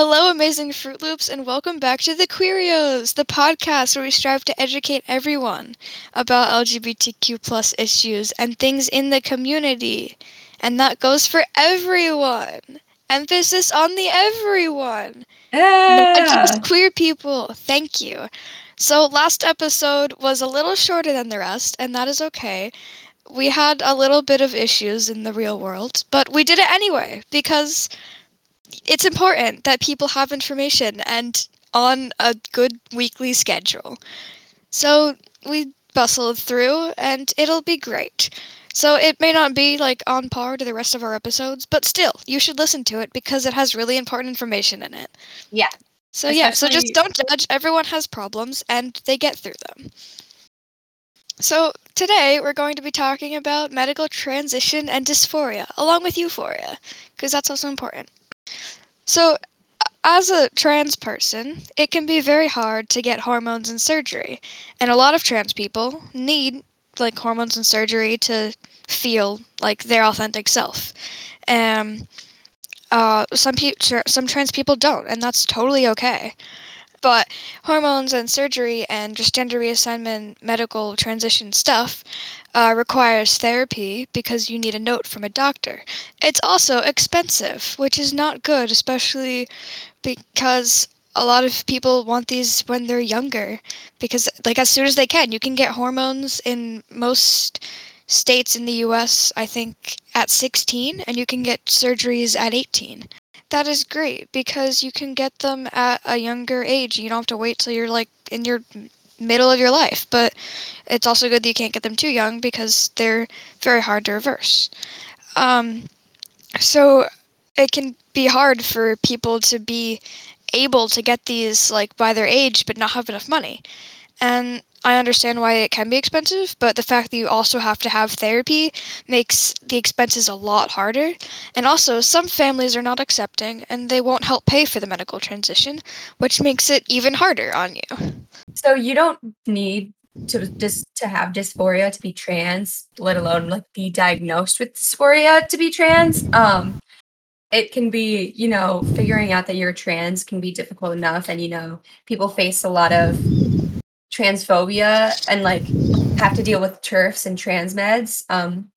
Hello, amazing Fruit Loops, and welcome back to the Queerios, the podcast where we strive to educate everyone about LGBTQ plus issues and things in the community. And that goes for everyone. Emphasis on the everyone. Yeah. Not just queer people. Thank you. So, last episode was a little shorter than the rest, and that is okay. We had a little bit of issues in the real world, but we did it anyway because it's important that people have information and on a good weekly schedule. So we bustled through and it'll be great. So it may not be like on par to the rest of our episodes, but still, you should listen to it because it has really important information in it. Yeah. So yeah, so just don't judge. Everyone has problems and they get through them. So today we're going to be talking about medical transition and dysphoria, along with euphoria, because that's also important. So, as a trans person, it can be very hard to get hormones and surgery, and a lot of trans people need like hormones and surgery to feel like their authentic self. Um, uh, some people, some trans people don't, and that's totally okay. But hormones and surgery and just gender reassignment, medical transition stuff uh, requires therapy because you need a note from a doctor. It's also expensive, which is not good, especially because a lot of people want these when they're younger because like as soon as they can you can get hormones in most states in the US I think at 16 and you can get surgeries at 18 that is great because you can get them at a younger age you don't have to wait till you're like in your middle of your life but it's also good that you can't get them too young because they're very hard to reverse. Um, so it can be hard for people to be able to get these like by their age but not have enough money. And i understand why it can be expensive but the fact that you also have to have therapy makes the expenses a lot harder and also some families are not accepting and they won't help pay for the medical transition which makes it even harder on you So you don't need to just to have dysphoria to be trans, let alone like be diagnosed with dysphoria to be trans. Um it can be, you know, figuring out that you're trans can be difficult enough and you know, people face a lot of transphobia and like have to deal with TERFs and transmeds um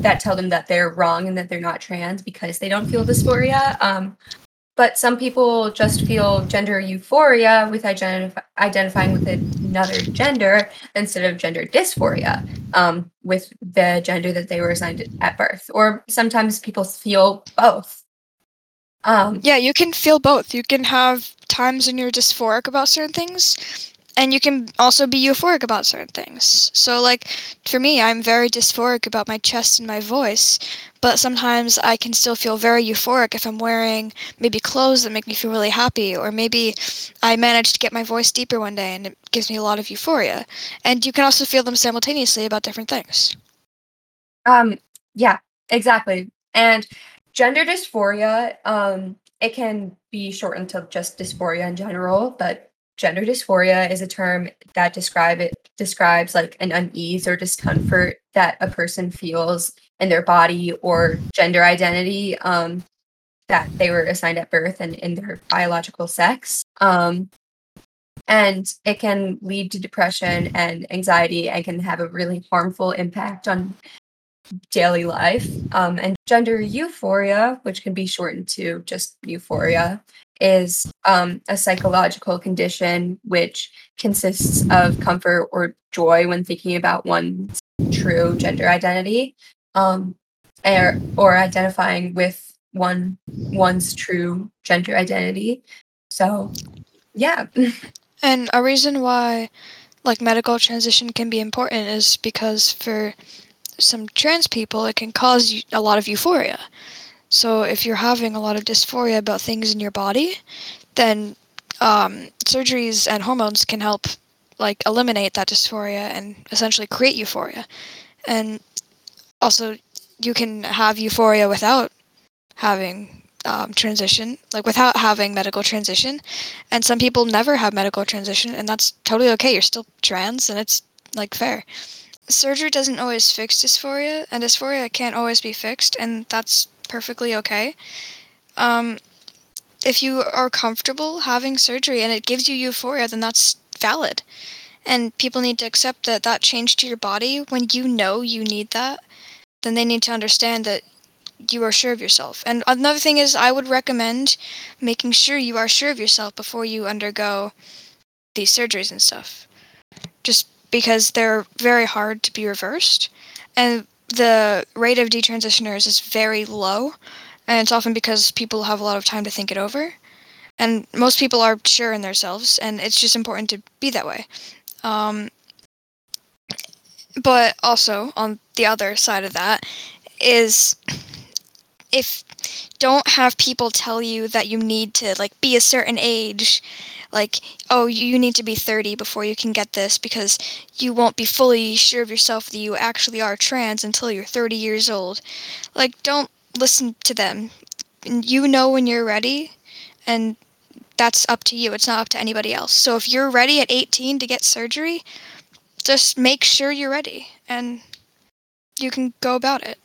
that tell them that they're wrong and that they're not trans because they don't feel dysphoria. Um but some people just feel gender euphoria with identif- identifying with another gender instead of gender dysphoria um, with the gender that they were assigned at birth. Or sometimes people feel both. Um, Yeah, you can feel both. You can have times when you're dysphoric about certain things, and you can also be euphoric about certain things. So, like, for me, I'm very dysphoric about my chest and my voice, but sometimes I can still feel very euphoric if I'm wearing maybe clothes that make me feel really happy, or maybe I managed to get my voice deeper one day and it gives me a lot of euphoria. And you can also feel them simultaneously about different things. Um, yeah, exactly. And gender dysphoria, um, it can be shortened to just dysphoria in general, but gender dysphoria is a term that describe it describes like an unease or discomfort that a person feels in their body or gender identity um, that they were assigned at birth and in their biological sex. Um, and it can lead to depression and anxiety and can have a really harmful impact on daily life. Um, and gender euphoria, which can be shortened to just euphoria, is um, a psychological condition which consists of comfort or joy when thinking about one's true gender identity, um, or, or identifying with one one's true gender identity. So, yeah, And a reason why like medical transition can be important is because for some trans people it can cause a lot of euphoria. So if you're having a lot of dysphoria about things in your body, then um, surgeries and hormones can help like eliminate that dysphoria and essentially create euphoria. And also you can have euphoria without having um, transition, like without having medical transition. And some people never have medical transition, and that's totally okay. You're still trans, and it's like fair. Surgery doesn't always fix dysphoria, and dysphoria can't always be fixed, and that's perfectly okay. Um, if you are comfortable having surgery and it gives you euphoria, then that's valid. And people need to accept that that change to your body, when you know you need that, then they need to understand that you are sure of yourself. And another thing is, I would recommend making sure you are sure of yourself before you undergo these surgeries and stuff. Just because they're very hard to be reversed. And the rate of detransitioners is very low. And it's often because people have a lot of time to think it over. And most people are sure in themselves, and it's just important to be that way. Um, but also, on the other side of that, is if don't have people tell you that you need to like be a certain age like oh you need to be 30 before you can get this because you won't be fully sure of yourself that you actually are trans until you're 30 years old. Like don't listen to them. You know when you're ready and that's up to you. It's not up to anybody else. So if you're ready at 18 to get surgery just make sure you're ready and you can go about it.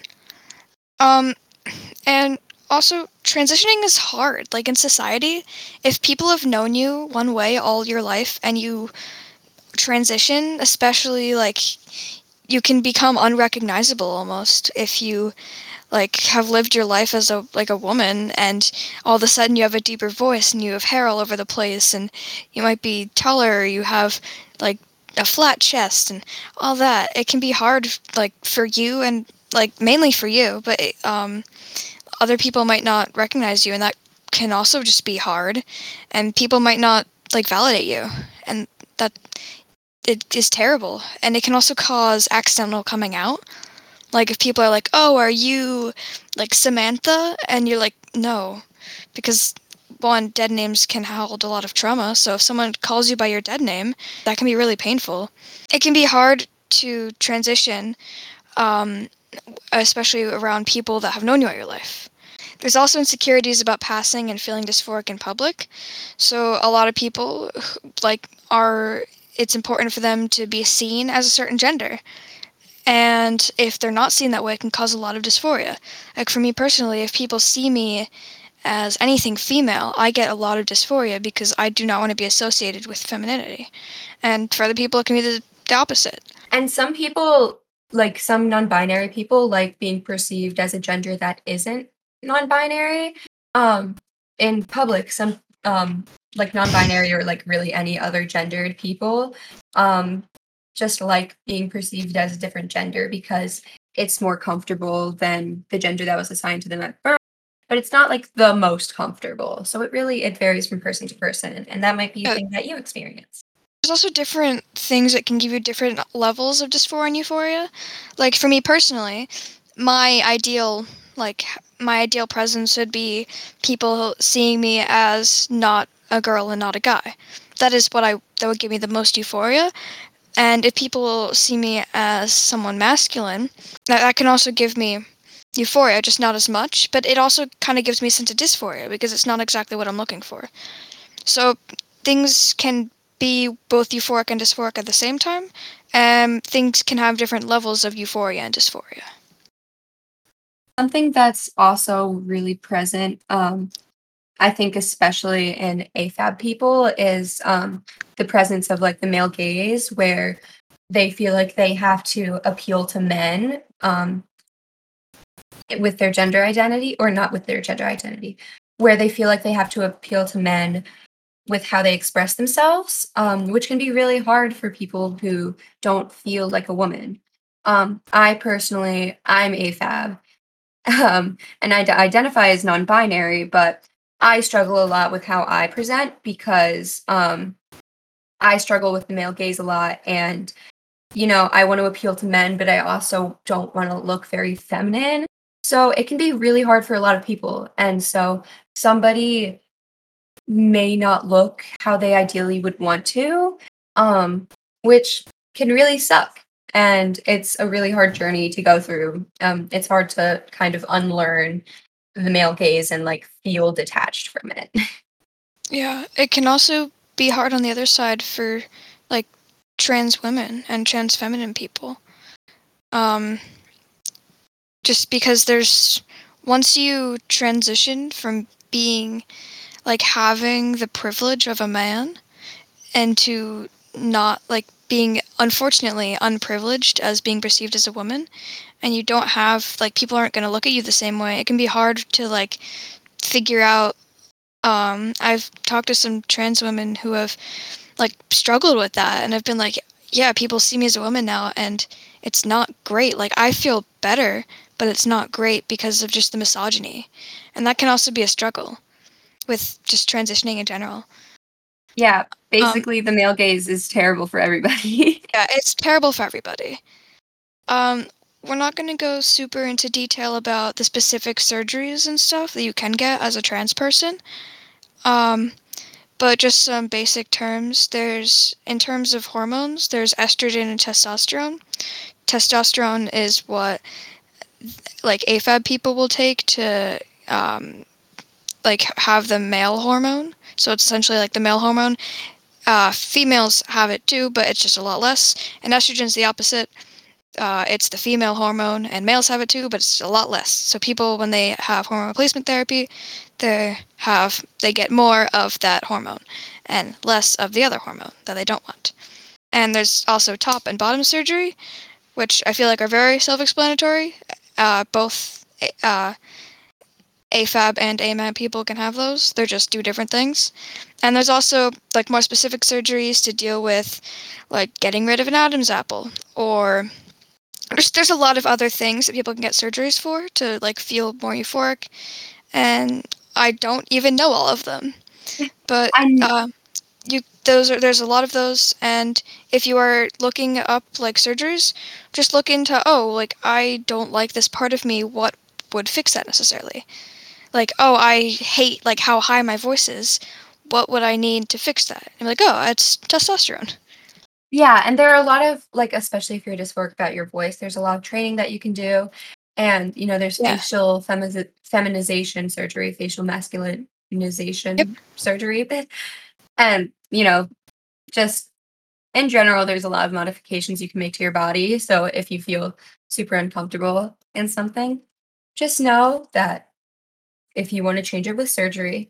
Um and also, transitioning is hard. Like in society, if people have known you one way all your life and you transition, especially like you can become unrecognizable almost if you like have lived your life as a like a woman and all of a sudden you have a deeper voice and you have hair all over the place and you might be taller you have like a flat chest and all that it can be hard like for you and like mainly for you but um other people might not recognize you and that can also just be hard and people might not like validate you and that it is terrible and it can also cause accidental coming out. Like if people are like oh are you like samantha? and you're like no because one dead names can hold a lot of trauma so if someone calls you by your dead name that can be really painful. It can be hard to transition um, especially around people that have known you all your life. There's also insecurities about passing and feeling dysphoric in public. So a lot of people like are it's important for them to be seen as a certain gender. And if they're not seen that way, it can cause a lot of dysphoria. Like for me personally, if people see me as anything female, I get a lot of dysphoria because I do not want to be associated with femininity. And for other people, it can be the, the opposite. And some people like some non-binary people like being perceived as a gender that isn't non-binary um in public some um like non-binary or like really any other gendered people um just like being perceived as a different gender because it's more comfortable than the gender that was assigned to them at birth but it's not like the most comfortable so it really it varies from person to person and that might be a thing that you experience there's also different things that can give you different levels of dysphoria and euphoria. Like for me personally, my ideal like my ideal presence would be people seeing me as not a girl and not a guy. That is what I that would give me the most euphoria. And if people see me as someone masculine, that, that can also give me euphoria, just not as much. But it also kind of gives me a sense of dysphoria because it's not exactly what I'm looking for. So things can be both euphoric and dysphoric at the same time. and things can have different levels of euphoria and dysphoria. Something that's also really present, um, I think, especially in AFAB people, is um, the presence of like the male gaze, where they feel like they have to appeal to men um, with their gender identity, or not with their gender identity, where they feel like they have to appeal to men with how they express themselves, um, which can be really hard for people who don't feel like a woman. Um, I personally, I'm AFAB, um, and I d- identify as non-binary, but I struggle a lot with how I present because um, I struggle with the male gaze a lot, and you know, I want to appeal to men, but I also don't want to look very feminine. So it can be really hard for a lot of people, and so somebody may not look how they ideally would want to, um, which can really suck. And it's a really hard journey to go through. Um, it's hard to kind of unlearn the male gaze and like feel detached from it. Yeah, it can also be hard on the other side for like trans women and trans feminine people. Um, just because there's once you transition from being like having the privilege of a man and to not like being unfortunately unprivileged as being perceived as a woman. And you don't have like people aren't going to look at you the same way. It can be hard to like figure out um i've talked to some trans women who have like struggled with that and have been like yeah people see me as a woman now and it's not great. Like i feel better but it's not great because of just the misogyny. And that can also be a struggle with just transitioning in general Yeah, basically the male gaze is terrible for everybody. Yeah, it's terrible for everybody. Um, we're not going to go super into detail about the specific surgeries and stuff that you can get as a trans person. Um, but just some basic terms. There's, in terms of hormones, there's estrogen and testosterone. Testosterone is what, like, AFAB people will take to, um, like, have the male hormone. So it's essentially like the male hormone. Uh, females have it too, but it's just a lot less. And estrogen's the opposite. Uh, it's the female hormone, and males have it too, but it's a lot less. So people, when they have hormone replacement therapy, they have they get more of that hormone and less of the other hormone that they don't want. And there's also top and bottom surgery, which I feel like are very self-explanatory. Uh, both uh, AFAB and AMAB people can have those. They're just do different things. And there's also like more specific surgeries to deal with like getting rid of an Adam's apple or there's there's a lot of other things that people can get surgeries for to like feel more euphoric and I don't even know all of them. But uh, you those are there's a lot of those and if you are looking up like surgeries, just look into oh like I don't like this part of me, what would fix that necessarily? Like, oh, I hate like how high my voice is. What would I need to fix that? And I'm like, oh, it's testosterone. Yeah, and there are a lot of like, especially if you're dysphoric about your voice, there's a lot of training that you can do, and you know, there's Yeah. facial femizi- feminization surgery, facial masculinization Yep. surgery, and you know, just in general, there's a lot of modifications you can make to your body. So if you feel super uncomfortable in something, just know that if you want to change it with surgery,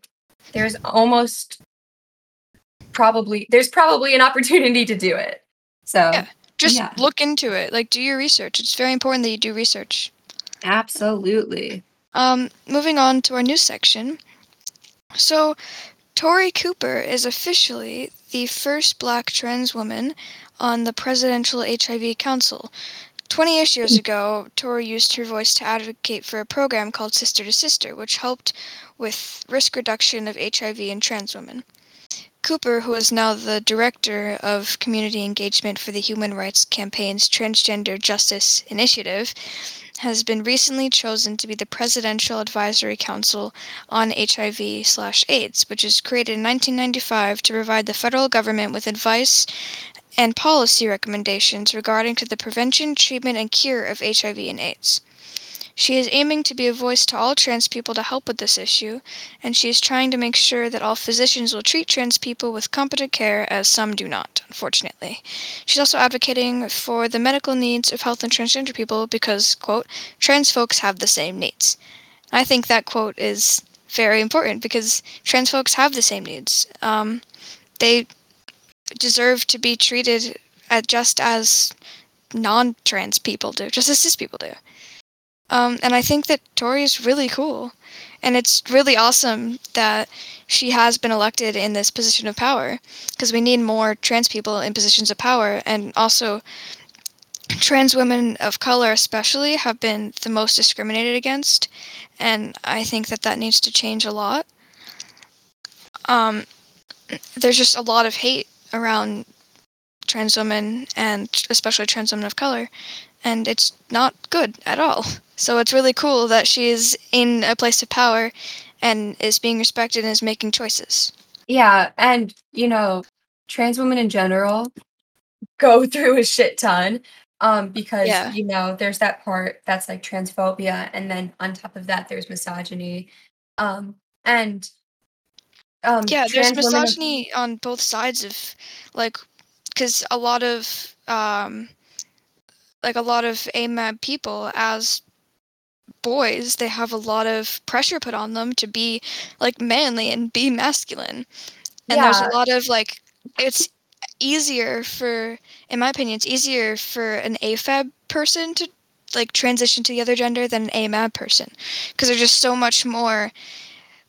there's almost probably there's probably an opportunity to do it. So Yeah. Just Yeah. look into it. Like, do your research. It's very important that you do research. absolutely. Um, moving on to our news section. So, Tori Cooper is officially the first black trans woman on the Presidential HIV Council. 20 ish years ago, Tori used her voice to advocate for a program called Sister to Sister, which helped with risk reduction of HIV in trans women. Cooper, who is now the director of community engagement for the Human Rights Campaign's Transgender Justice Initiative, has been recently chosen to be the Presidential Advisory Council on HIV/AIDS, which was created in 1995 to provide the federal government with advice and policy recommendations regarding to the prevention, treatment, and cure of HIV and AIDS. She is aiming to be a voice to all trans people to help with this issue, and she is trying to make sure that all physicians will treat trans people with competent care, as some do not, unfortunately. She's also advocating for the medical needs of health and transgender people because, quote, trans folks have the same needs. I think that quote is very important because trans folks have the same needs. Um, they deserve to be treated at just as non-trans people do, just as cis people do. Um, and I think that Tori is really cool, and it's really awesome that she has been elected in this position of power because we need more trans people in positions of power, and also trans women of color especially have been the most discriminated against, and I think that that needs to change a lot. Um, there's just a lot of hate around trans women and especially trans women of color and it's not good at all so it's really cool that she is in a place of power and is being respected and is making choices Yeah, and you know, trans women in general go through a shit ton um because Yeah. you know, there's that part that's like transphobia and then on top of that there's misogyny. Um and um yeah there's trans women of- misogyny on both sides of like because a lot of um like a lot of amab people as boys, they have a lot of pressure put on them to be like manly and be masculine. And there's a lot of like it's easier for in my opinion, it's easier for an AFAB person to like transition to the other gender than an AMAB person because there's just so much more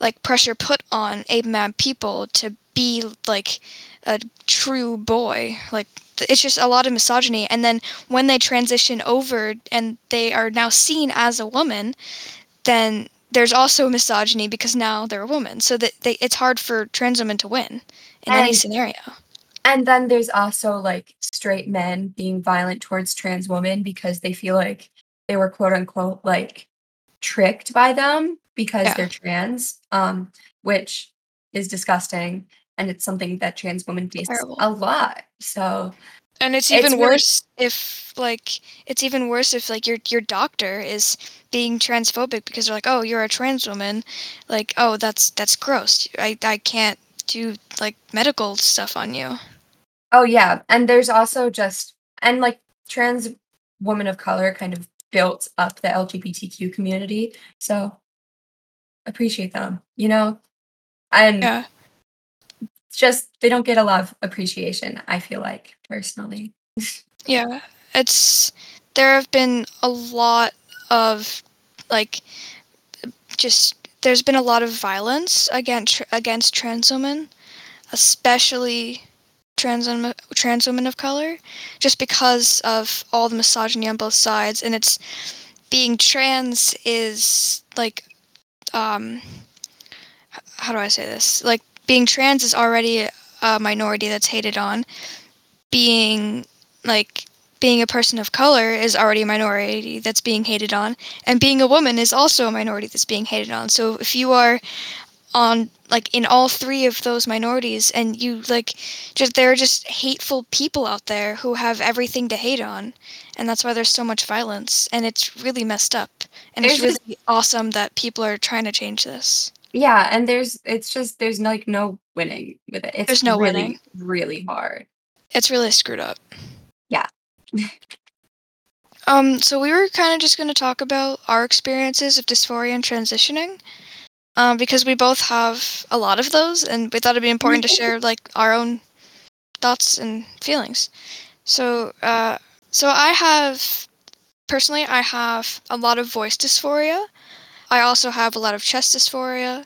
like pressure put on AMAB people to be like a true boy. Like it's just a lot of misogyny and then when they transition over and they are now seen as a woman, then there's also misogyny because now they're a woman. So that they, it's hard for trans women to win in any scenario. And then there's also like straight men being violent towards trans women because they feel like they were quote unquote like tricked by them because Yeah. they're trans, um, which is disgusting. And it's something that trans women face Terrible. a lot. So And it's It's even really- worse if like it's even worse if like your your doctor is being transphobic because they're like, "Oh, you're a trans woman." Like, "Oh, that's that's gross. I I can't do like medical stuff on you." Oh yeah, and there's also just and like trans women of color kind of built up the LGBTQ community, so appreciate them, you know, and Yeah. just they don't get a lot of appreciation. I feel like personally. Yeah. It's there have been a lot of like just there's been a lot of violence against against trans women, especially trans women, trans women of color, just because of all the misogyny on both sides, and it's being trans is like um how do I say this? Like being trans is already a minority that's hated on. Being like being a person of color is already a minority that's being hated on and being a woman is also a minority that's being hated on so if you are on like in all three of those minorities and you like just there are just hateful people out there who have everything to hate on and that's why there's so much violence and it's really messed up and it's There's really awesome that people are trying to change this Yeah, and there's it's just there's like no winning with it. It's There's no really, winning. really hard. it's really screwed up. Yeah. um, so we were kind of just going to talk about our experiences of dysphoria and transitioning, um, because we both have a lot of those, and we thought it'd be important to share like our own thoughts and feelings. So, uh, so I have personally, I have a lot of voice dysphoria. I also have a lot of chest dysphoria.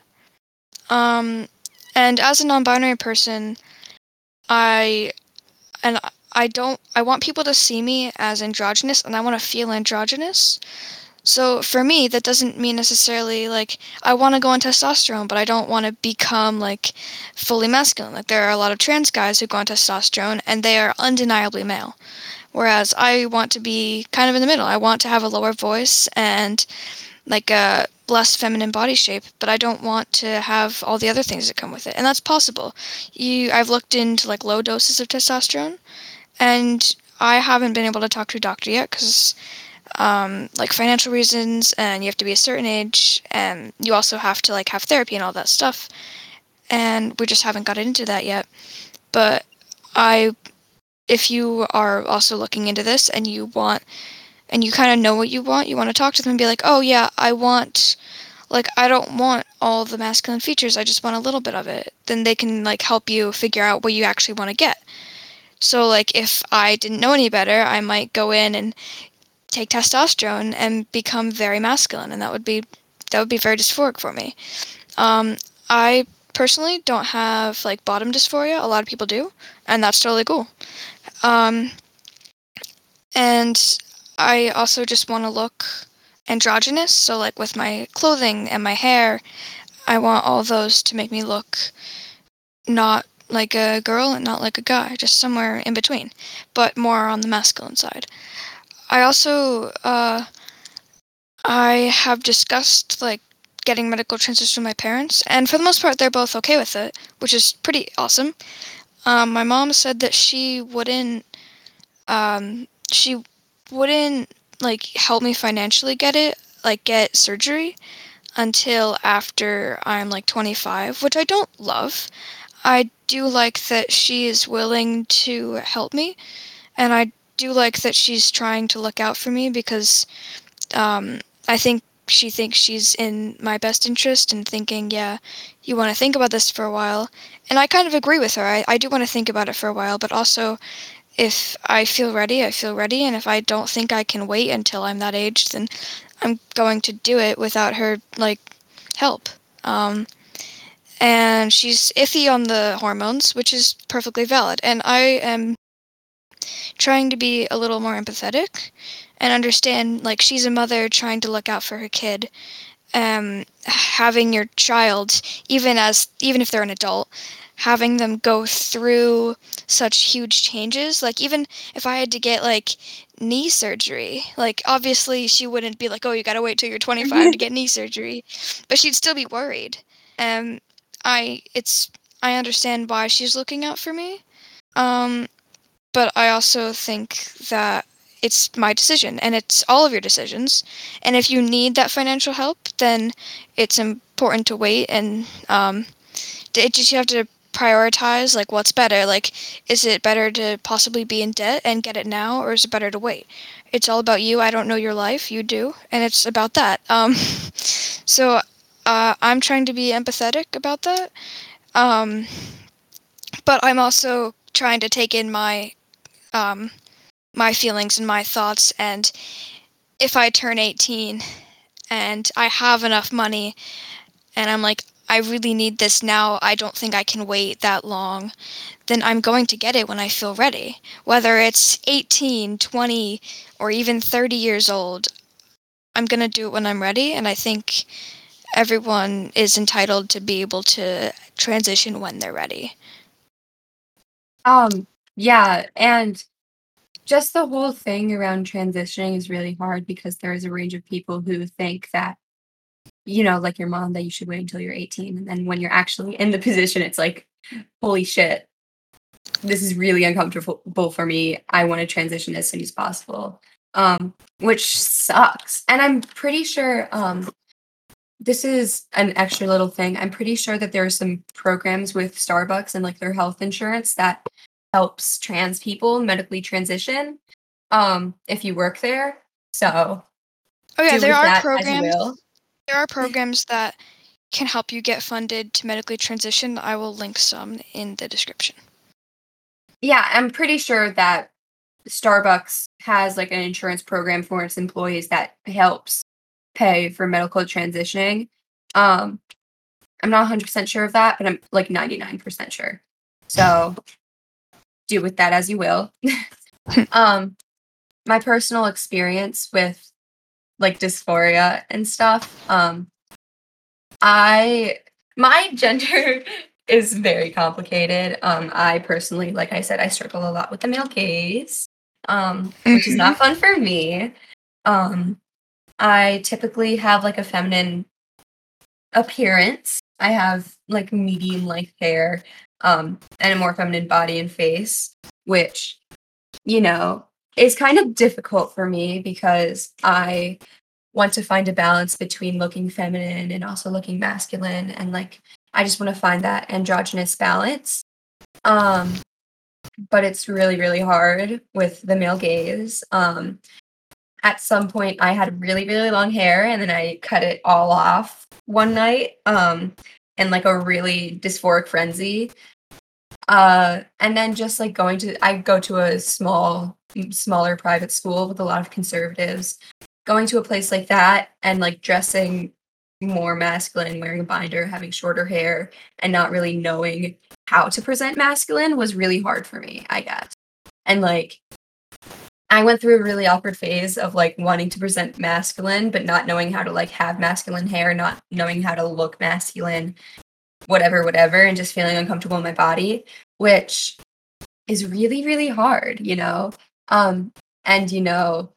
Um, and as a non-binary person, I and I- don't I want people to see me as androgynous and I want to feel androgynous. So for me that doesn't mean necessarily like I want to go on testosterone but I don't want to become like fully masculine. Like there are a lot of trans guys who go on testosterone and they are undeniably male. Whereas I want to be kind of in the middle. I want to have a lower voice and like a less feminine body shape, but I don't want to have all the other things that come with it. And that's possible. You I've looked into like low doses of testosterone and I haven't been able to talk to a doctor yet because, um, like financial reasons, and you have to be a certain age, and you also have to like have therapy and all that stuff, and we just haven't got into that yet. But I, if you are also looking into this and you want, and you kind of know what you want, you want to talk to them and be like, oh yeah, I want. Like I don't want all the masculine features. I just want a little bit of it. Then they can like help you figure out what you actually want to get. So like if I didn't know any better, I might go in and take testosterone and become very masculine and that would be that would be very dysphoric for me. Um, I personally don't have like bottom dysphoria. A lot of people do, and that's totally cool. Um, and I also just want to look androgynous. So like with my clothing and my hair, I want all those to make me look not like a girl and not like a guy, just somewhere in between, but more on the masculine side. I also uh, I have discussed like getting medical transfers from my parents, and for the most part, they're both okay with it, which is pretty awesome. Um, my mom said that she wouldn't um, she wouldn't like help me financially get it, like get surgery, until after I'm like 25, which I don't love. I do like that she is willing to help me, and I do like that she's trying to look out for me because um, I think she thinks she's in my best interest and thinking, yeah, you want to think about this for a while. And I kind of agree with her. I, I do want to think about it for a while, but also if I feel ready, I feel ready. And if I don't think I can wait until I'm that age, then I'm going to do it without her, like, help. Um, and she's iffy on the hormones, which is perfectly valid. And I am trying to be a little more empathetic and understand like she's a mother trying to look out for her kid. Um, having your child even as even if they're an adult having them go through such huge changes like even if i had to get like knee surgery like obviously she wouldn't be like oh you got to wait till you're 25 to get knee surgery but she'd still be worried. Um i it's i understand why she's looking out for me. Um but i also think that it's my decision and it's all of your decisions. And if you need that financial help, then it's important to wait and um, it just you have to prioritize like what's better. Like, is it better to possibly be in debt and get it now, or is it better to wait? It's all about you. I don't know your life. You do, and it's about that. Um, so uh, I'm trying to be empathetic about that. Um, but I'm also trying to take in my um, my feelings and my thoughts and if I turn 18 and I have enough money and I'm like I really need this now, I don't think I can wait that long, then I'm going to get it when I feel ready. Whether it's 18, 20, or even 30 years old, I'm going to do it when I'm ready and I think everyone is entitled to be able to transition when they're ready. Um yeah, and just the whole thing around transitioning is really hard because there is a range of people who think that, you know, like your mom, that you should wait until you're 18. And then when you're actually in the position, it's like, holy shit, this is really uncomfortable for me. I want to transition as soon as possible. Um, which sucks. And I'm pretty sure um this is an extra little thing. I'm pretty sure that there are some programs with Starbucks and like their health insurance that helps trans people medically transition um, if you work there. So, oh yeah, there are programs. There are programs that can help you get funded to medically transition. I will link some in the description. Yeah, I'm pretty sure that Starbucks has like an insurance program for its employees that helps pay for medical transitioning. Um, I'm not 100% sure of that, but I'm like 99% sure. So do with that as you will. um, my personal experience with like dysphoria and stuff. Um, I my gender is very complicated. Um, I personally, like I said, I struggle a lot with the male gaze, um, which is not fun for me. Um, I typically have like a feminine appearance. I have like medium length hair um, and a more feminine body and face, which, you know, is kind of difficult for me because I want to find a balance between looking feminine and also looking masculine. And like, I just want to find that androgynous balance. Um, but it's really, really hard with the male gaze. Um, at some point, I had really, really long hair and then I cut it all off one night um, in like a really dysphoric frenzy. Uh and then just like going to i go to a small smaller private school with a lot of conservatives. Going to a place like that and like dressing more masculine wearing a binder having shorter hair and not really knowing how to present masculine was really hard for me i guess. And like i went through a really awkward phase of like wanting to present masculine but not knowing how to like have masculine hair not knowing how to look masculine whatever, whatever, and just feeling uncomfortable in my body, which is really, really hard, you know? Um, and you know,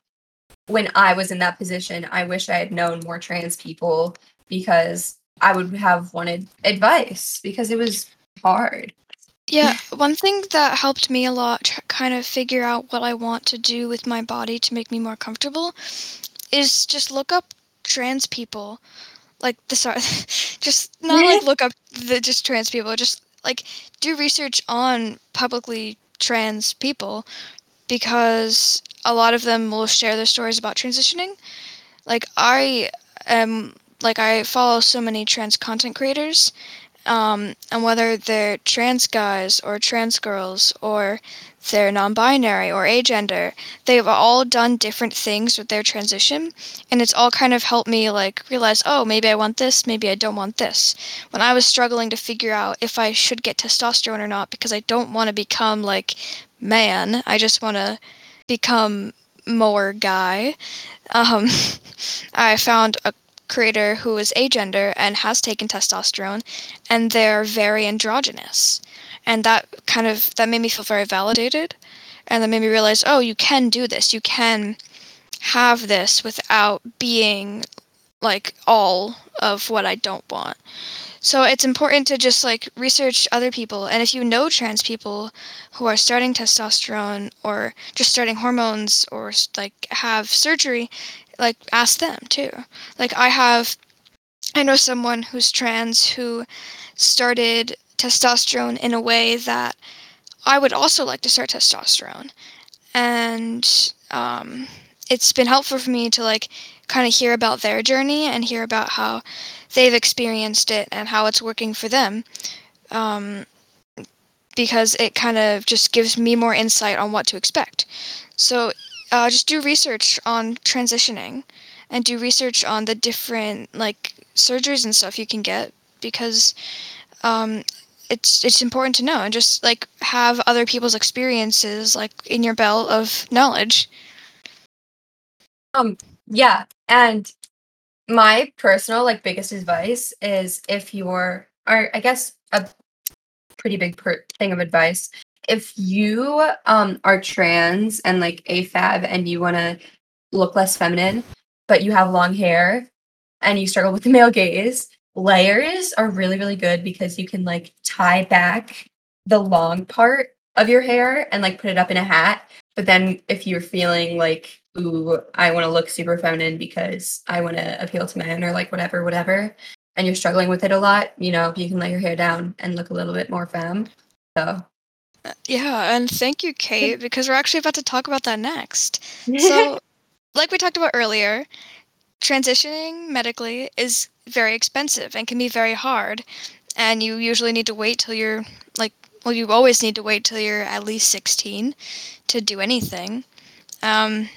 when I was in that position, I wish I had known more trans people because I would have wanted advice because it was hard. Yeah, one thing that helped me a lot to kind of figure out what I want to do with my body to make me more comfortable is just look up trans people. Like the sorry just not like look up the just trans people just like do research on publicly trans people because a lot of them will share their stories about transitioning. Like i am like I follow so many trans content creators, um, and whether they're trans guys or trans girls or they're non-binary or agender, they've all done different things with their transition, and it's all kind of helped me like realize, oh, maybe I want this, maybe I don't want this. When I was struggling to figure out if I should get testosterone or not because I don't want to become like man, I just want to become more guy. Um, I found a creator who is agender and has taken testosterone, and they're very androgynous. And that kind of that made me feel very validated, and that made me realize, oh, you can do this. You can have this without being like all of what I don't want. So it's important to just like research other people. And if you know trans people who are starting testosterone or just starting hormones or like have surgery, like ask them too. Like I have, I know someone who's trans who started testosterone in a way that I would also like to start testosterone. And um, it's been helpful for me to like kind of hear about their journey and hear about how they've experienced it and how it's working for them. Um, because it kind of just gives me more insight on what to expect. So uh, just do research on transitioning and do research on the different like surgeries and stuff you can get because um, it's it's important to know and just like have other people's experiences like in your belt of knowledge. Um yeah, and my personal like biggest advice is if you're or I guess a pretty big per- thing of advice if you um are trans and like AFAB and you want to look less feminine, but you have long hair and you struggle with the male gaze, layers are really really good because you can like tie back the long part of your hair and like put it up in a hat. But then if you're feeling like ooh, I want to look super feminine because I want to appeal to men or like whatever, whatever, and you're struggling with it a lot, you know, you can lay your hair down and look a little bit more femme. So yeah, and thank you, Kate, because we're actually about to talk about that next. So, like we talked about earlier, transitioning medically is very expensive and can be very hard. And you usually need to wait till you're like, well, you always need to wait till you're at least 16 to do anything. Um,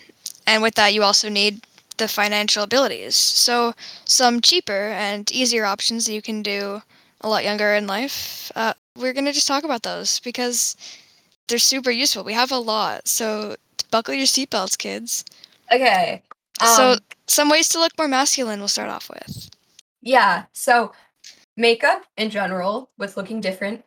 and with that, you also need the financial abilities. So, some cheaper and easier options that you can do a lot younger in life uh, we're going to just talk about those because they're super useful. We have a lot. So buckle your seatbelts, kids. Okay. Um, so some ways to look more masculine we'll start off with. Yeah. So makeup in general with looking different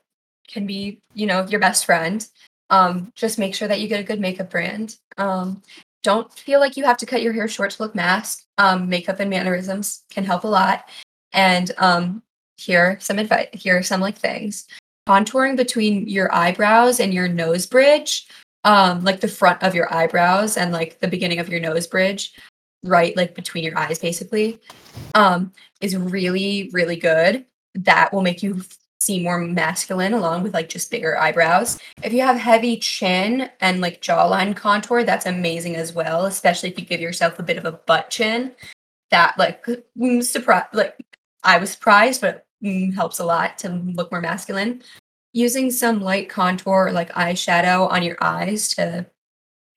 can be, you know, your best friend. Um, just make sure that you get a good makeup brand. Um, don't feel like you have to cut your hair short to look masked. Um, makeup and mannerisms can help a lot. And um, here some advice. Here are some like things contouring between your eyebrows and your nose bridge, um, like the front of your eyebrows and like the beginning of your nose bridge, right, like between your eyes, basically, um, is really, really good. That will make you seem more masculine along with like just bigger eyebrows. If you have heavy chin and like jawline contour, that's amazing as well, especially if you give yourself a bit of a butt chin. That like surprise like I was surprised, but helps a lot to look more masculine. Using some light contour like eyeshadow on your eyes to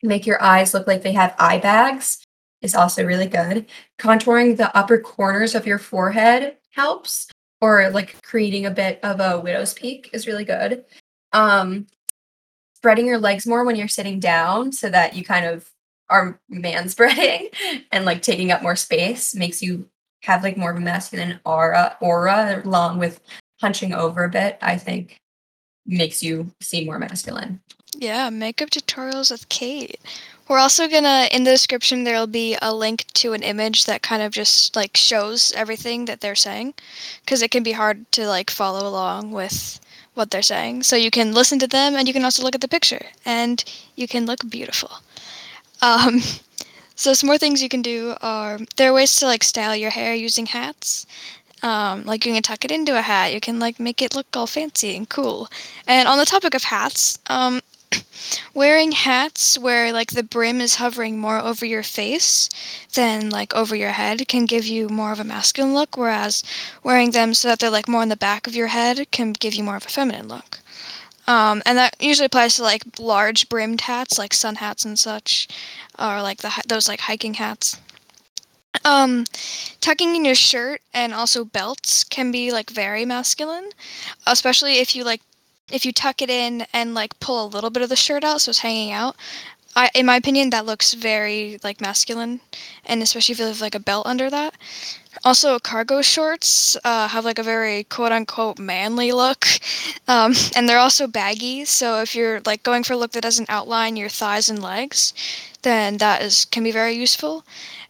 make your eyes look like they have eye bags is also really good. Contouring the upper corners of your forehead helps, or like creating a bit of a widow's peak is really good. Um, spreading your legs more when you're sitting down so that you kind of are man spreading and like taking up more space makes you have like more of a masculine aura aura along with hunching over a bit, I think makes you seem more masculine. Yeah, makeup tutorials with Kate. We're also gonna in the description there'll be a link to an image that kind of just like shows everything that they're saying because it can be hard to like follow along with what they're saying. So you can listen to them and you can also look at the picture and you can look beautiful. Um, So some more things you can do are there are ways to like style your hair using hats. Um, like you can tuck it into a hat. You can like make it look all fancy and cool. And on the topic of hats, um, wearing hats where like the brim is hovering more over your face than like over your head can give you more of a masculine look, whereas wearing them so that they're like more on the back of your head can give you more of a feminine look. Um, and that usually applies to like large brimmed hats, like sun hats and such, or like the those like hiking hats. Um, tucking in your shirt and also belts can be like very masculine, especially if you like if you tuck it in and like pull a little bit of the shirt out so it's hanging out. I, in my opinion, that looks very like masculine, and especially if you have like a belt under that. Also, cargo shorts uh, have like a very quote unquote manly look, um, and they're also baggy. So if you're like going for a look that doesn't outline your thighs and legs, then that is can be very useful.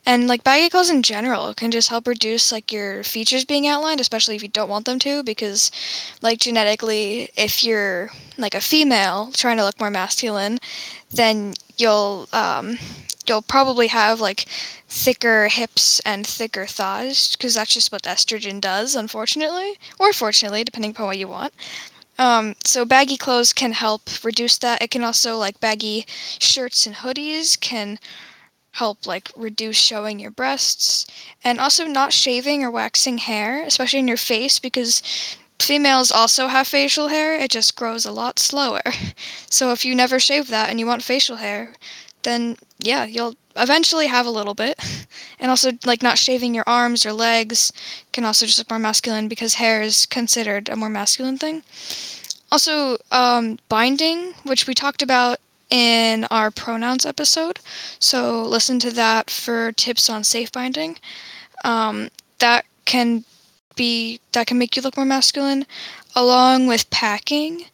And like baggy clothes in general can just help reduce like your features being outlined, especially if you don't want them to, because like genetically, if you're like a female trying to look more masculine, then you'll um, you'll probably have like thicker hips and thicker thighs because that's just what estrogen does, unfortunately, or fortunately, depending upon what you want. Um, so baggy clothes can help reduce that. It can also like baggy shirts and hoodies can help like reduce showing your breasts and also not shaving or waxing hair especially in your face because females also have facial hair. It just grows a lot slower. So if you never shave that and you want facial hair then yeah you'll eventually have a little bit. And also like not shaving your arms or legs can also just look more masculine because hair is considered a more masculine thing. Also um, binding which we talked about in our pronouns episode. So listen to that for tips on safe binding. Um, that can be that can make you look more masculine, along with packing,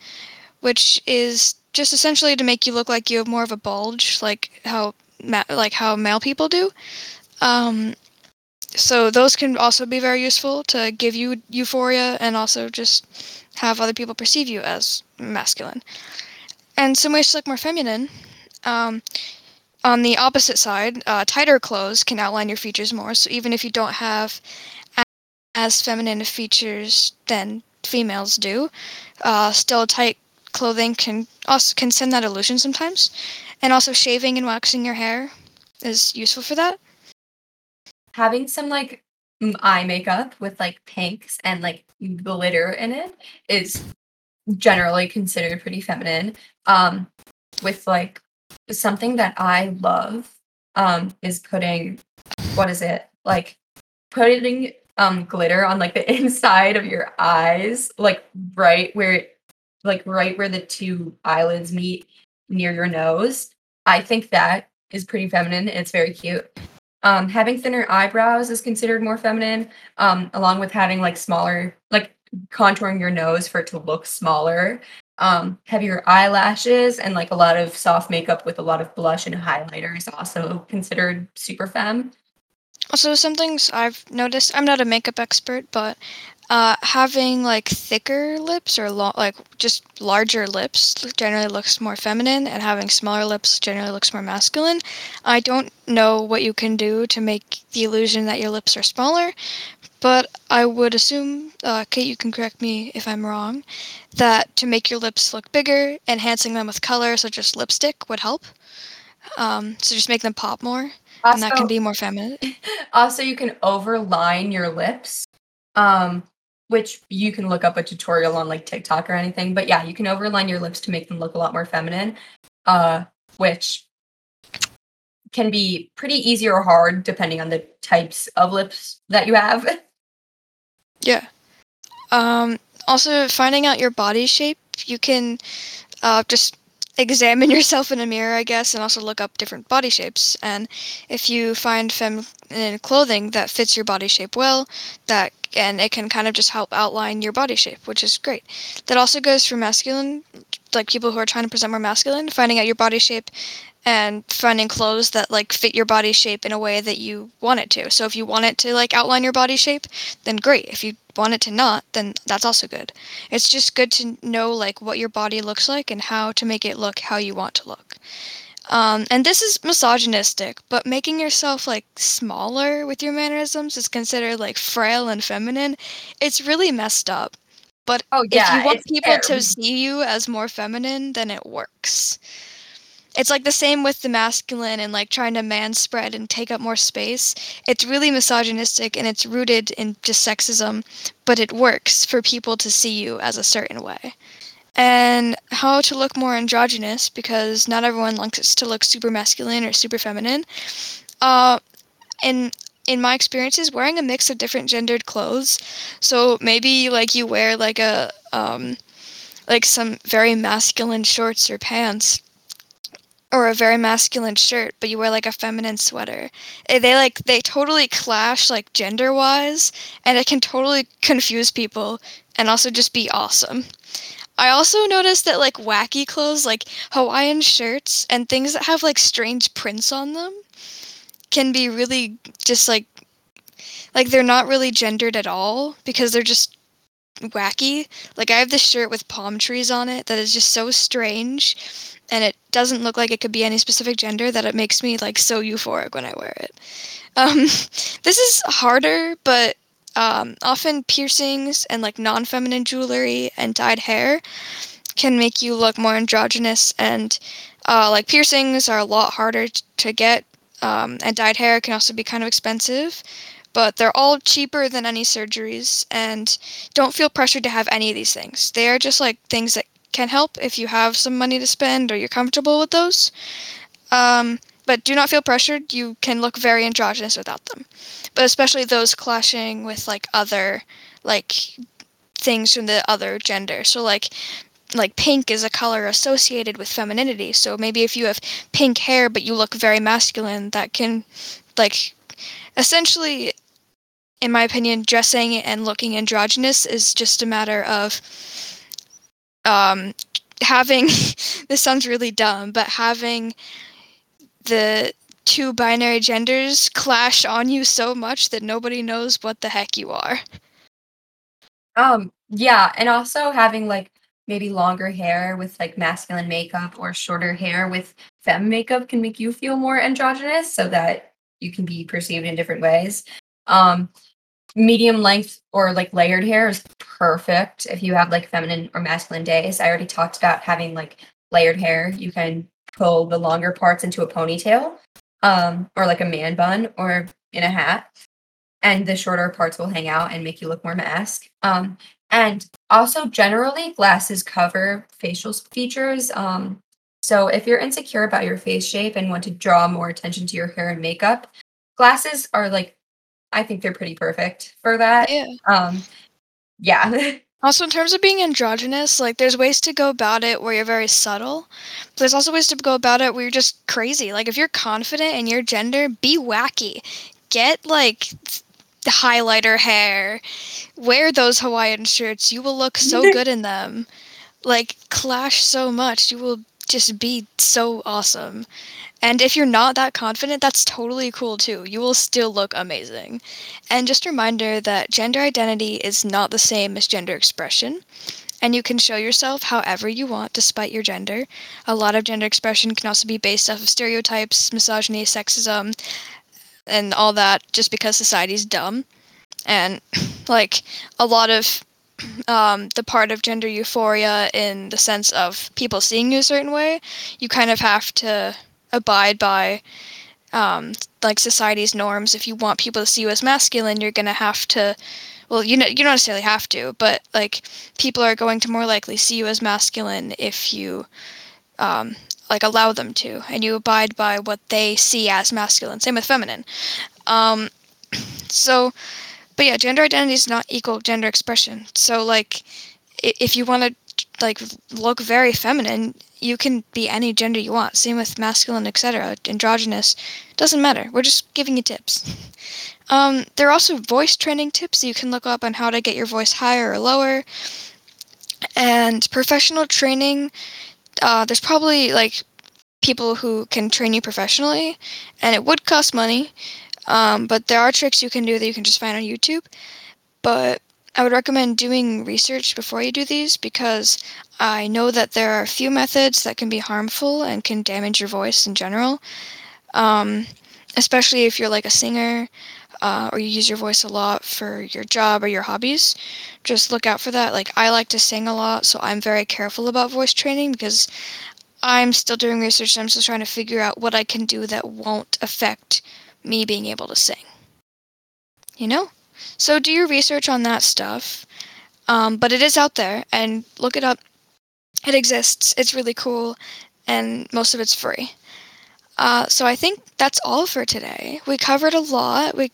which is just essentially to make you look like you have more of a bulge, like how ma- like how male people do. Um, so those can also be very useful to give you euphoria and also just have other people perceive you as masculine. And some ways to look more feminine. Um, on the opposite side, uh, tighter clothes can outline your features more. So even if you don't have as feminine features than females do, uh, still tight clothing can also can send that illusion sometimes. And also shaving and waxing your hair is useful for that. Having some like eye makeup with like pinks and like glitter in it is generally considered pretty feminine. Um, with like something that I love um is putting what is it like putting um glitter on like the inside of your eyes, like right where like right where the two eyelids meet near your nose. I think that is pretty feminine. And it's very cute. Um, having thinner eyebrows is considered more feminine, um, along with having like smaller, like contouring your nose for it to look smaller. Um, heavier eyelashes and like a lot of soft makeup with a lot of blush and highlighter is also considered super femme. Also, some things I've noticed. I'm not a makeup expert, but uh, having like thicker lips or lo- like just larger lips generally looks more feminine, and having smaller lips generally looks more masculine. I don't know what you can do to make the illusion that your lips are smaller, but I would assume, uh, Kate, you can correct me if I'm wrong, that to make your lips look bigger, enhancing them with color such as lipstick would help. Um, so just make them pop more, also, and that can be more feminine. Also, you can overline your lips, um, which you can look up a tutorial on like TikTok or anything. But yeah, you can overline your lips to make them look a lot more feminine, uh, which can be pretty easy or hard depending on the types of lips that you have. Yeah. Um, also, finding out your body shape, you can uh, just examine yourself in a mirror, I guess, and also look up different body shapes. And if you find feminine clothing that fits your body shape well, that and it can kind of just help outline your body shape, which is great. That also goes for masculine, like people who are trying to present more masculine, finding out your body shape and finding clothes that like fit your body shape in a way that you want it to. So if you want it to like outline your body shape, then great. If you want it to not, then that's also good. It's just good to know like what your body looks like and how to make it look how you want to look. Um, and this is misogynistic, but making yourself like smaller with your mannerisms is considered like frail and feminine. It's really messed up. But Oh if you want people to see you as more feminine, then it works. It's like the same with the masculine and like trying to man spread and take up more space. It's really misogynistic and it's rooted in just sexism, but it works for people to see you as a certain way. And how to look more androgynous because not everyone likes to look super masculine or super feminine. Uh, in in my experiences, wearing a mix of different gendered clothes. So maybe like you wear like a um, like some very masculine shorts or pants or a very masculine shirt, but you wear like a feminine sweater. Eh, They like they totally clash like gender wise, and it can totally confuse people and also just be awesome. I also noticed that like wacky clothes like Hawaiian shirts and things that have like strange prints on them can be really just like like they're not really gendered at all because they're just wacky. Like I have this shirt with palm trees on it that is just so strange and it doesn't look like it could be any specific gender that it makes me like so euphoric when I wear it. Um this is harder, but um, often piercings and like non-feminine jewelry and dyed hair can make you look more androgynous and uh, like piercings are a lot harder t- to get um, and dyed hair can also be kind of expensive but they're all cheaper than any surgeries and don't feel pressured to have any of these things they are just like things that can help if you have some money to spend or you're comfortable with those. Um, but do not feel pressured. You can look very androgynous without them. But especially those clashing with like other like things from the other gender. So like like pink is a color associated with femininity. So maybe if you have pink hair but you look very masculine that can like essentially in my opinion dressing and looking androgynous is just a matter of um having this sounds really dumb but having the two binary genders clash on you so much that nobody knows what the heck you are Um, yeah, and also having like maybe longer hair with like masculine makeup or shorter hair with femme makeup can make you feel more androgynous so that you can be perceived in different ways. Um, medium length or like layered hair is perfect if you have like feminine or masculine days. I already talked about having like layered hair. You can pull the longer parts into a ponytail um, or like a man bun or in a hat and the shorter parts will hang out and make you look more masc. Um, and also, generally, glasses cover facial features. Um, so, if you're insecure about your face shape and want to draw more attention to your hair and makeup, glasses are like, I think they're pretty perfect for that. yeah Um, yeah. Also, in terms of being androgynous, like there's ways to go about it where you're very subtle. But there's also ways to go about it where you're just crazy. Like if you're confident in your gender, be wacky. Get like the highlighter hair. Wear those Hawaiian shirts. You will look so good in them. Like clash so much. You will just be so awesome. And if you're not that confident, that's totally cool too. You will still look amazing. And just a reminder that gender identity is not the same as gender expression, and you can show yourself however you want despite your gender. A lot of gender expression can also be based off of stereotypes, misogyny, sexism, and all that just because society's dumb. And like a lot of um, the part of gender euphoria in the sense of people seeing you a certain way, you kind of have to abide by um, like society's norms. If you want people to see you as masculine, you're gonna have to. Well, you know, you don't necessarily have to, but like people are going to more likely see you as masculine if you um, like allow them to, and you abide by what they see as masculine. Same with feminine. Um, so, but yeah, gender identity is not equal gender expression. So like, if you want to like look very feminine, you can be any gender you want. Same with masculine, etc. Androgynous, doesn't matter. We're just giving you tips. Um, there are also voice training tips you can look up on how to get your voice higher or lower. And professional training, uh, there's probably like people who can train you professionally, and it would cost money. Um, but there are tricks you can do that you can just find on YouTube. But I would recommend doing research before you do these because I know that there are a few methods that can be harmful and can damage your voice in general. Um, especially if you're like a singer. uh, or you use your voice a lot for your job or your hobbies, just look out for that. Like, I like to sing a lot, so I'm very careful about voice training because I'm still doing research I'm still trying to figure out what I can do that won't affect me being able to sing. You know? So do your research on that stuff. Um, but it is out there and look it up. It exists. It's really cool and most of it's free. Uh, so I think that's all for today. We covered a lot. We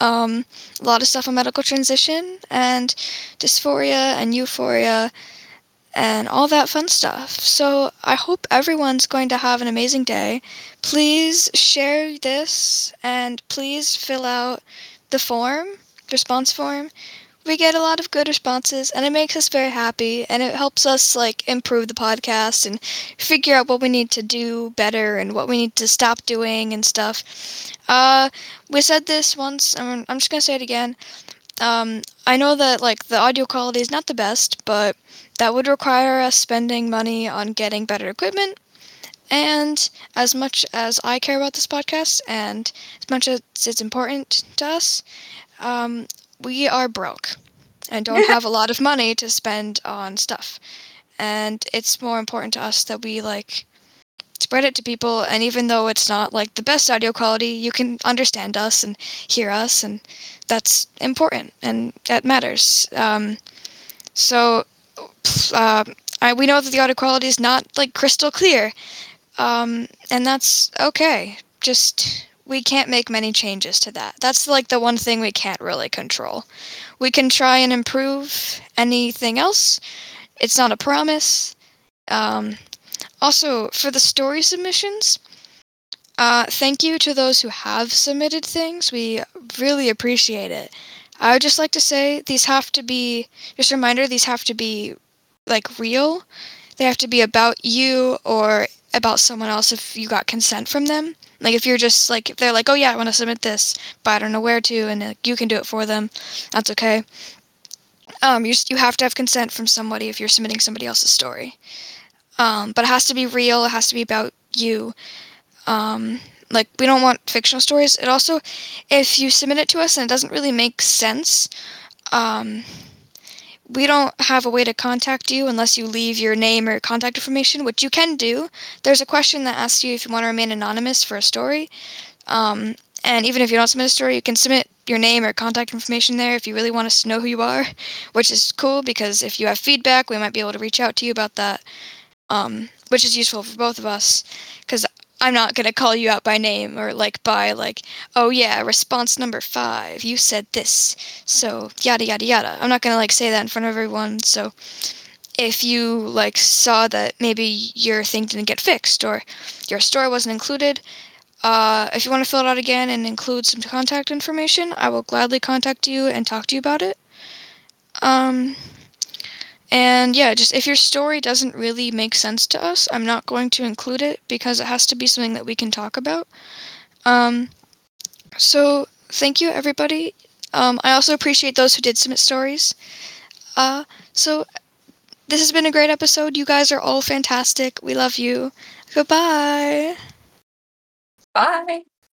um, a lot of stuff on medical transition and dysphoria and euphoria and all that fun stuff. So I hope everyone's going to have an amazing day. Please share this and please fill out the form, response form. We get a lot of good responses and it makes us very happy and it helps us like improve the podcast and figure out what we need to do better and what we need to stop doing and stuff. Uh, we said this once, I'm, I'm just gonna say it again. Um, I know that like the audio quality is not the best, but that would require us spending money on getting better equipment. And as much as I care about this podcast, and as much as it's important to us, um, we are broke and don't have a lot of money to spend on stuff. And it's more important to us that we like spread it to people. And even though it's not like the best audio quality, you can understand us and hear us, and that's important and that matters. Um, so uh, I, we know that the audio quality is not like crystal clear, um, and that's okay. Just we can't make many changes to that. That's like the one thing we can't really control. We can try and improve anything else. It's not a promise. Um, also, for the story submissions, uh, thank you to those who have submitted things. We really appreciate it. I would just like to say these have to be, just a reminder, these have to be like real. They have to be about you or about someone else if you got consent from them. Like if you're just like if they're like, oh yeah, I want to submit this, but I don't know where to, and you can do it for them. That's okay. Um, you you have to have consent from somebody if you're submitting somebody else's story. Um, but it has to be real. It has to be about you. Um, like we don't want fictional stories. It also, if you submit it to us and it doesn't really make sense, um, we don't have a way to contact you unless you leave your name or contact information, which you can do. There's a question that asks you if you want to remain anonymous for a story. Um, and even if you don't submit a story, you can submit your name or contact information there if you really want us to know who you are, which is cool because if you have feedback, we might be able to reach out to you about that, um, which is useful for both of us. Because I'm not gonna call you out by name or like by like, oh yeah, response number five, you said this, so yada yada yada. I'm not gonna like say that in front of everyone. So if you like saw that maybe your thing didn't get fixed or your story wasn't included, uh, if you want to fill it out again and include some contact information, I will gladly contact you and talk to you about it. Um, and yeah, just if your story doesn't really make sense to us, I'm not going to include it because it has to be something that we can talk about. Um, so thank you, everybody. Um, I also appreciate those who did submit stories. Uh, so this has been a great episode. You guys are all fantastic. We love you. Goodbye. Bye.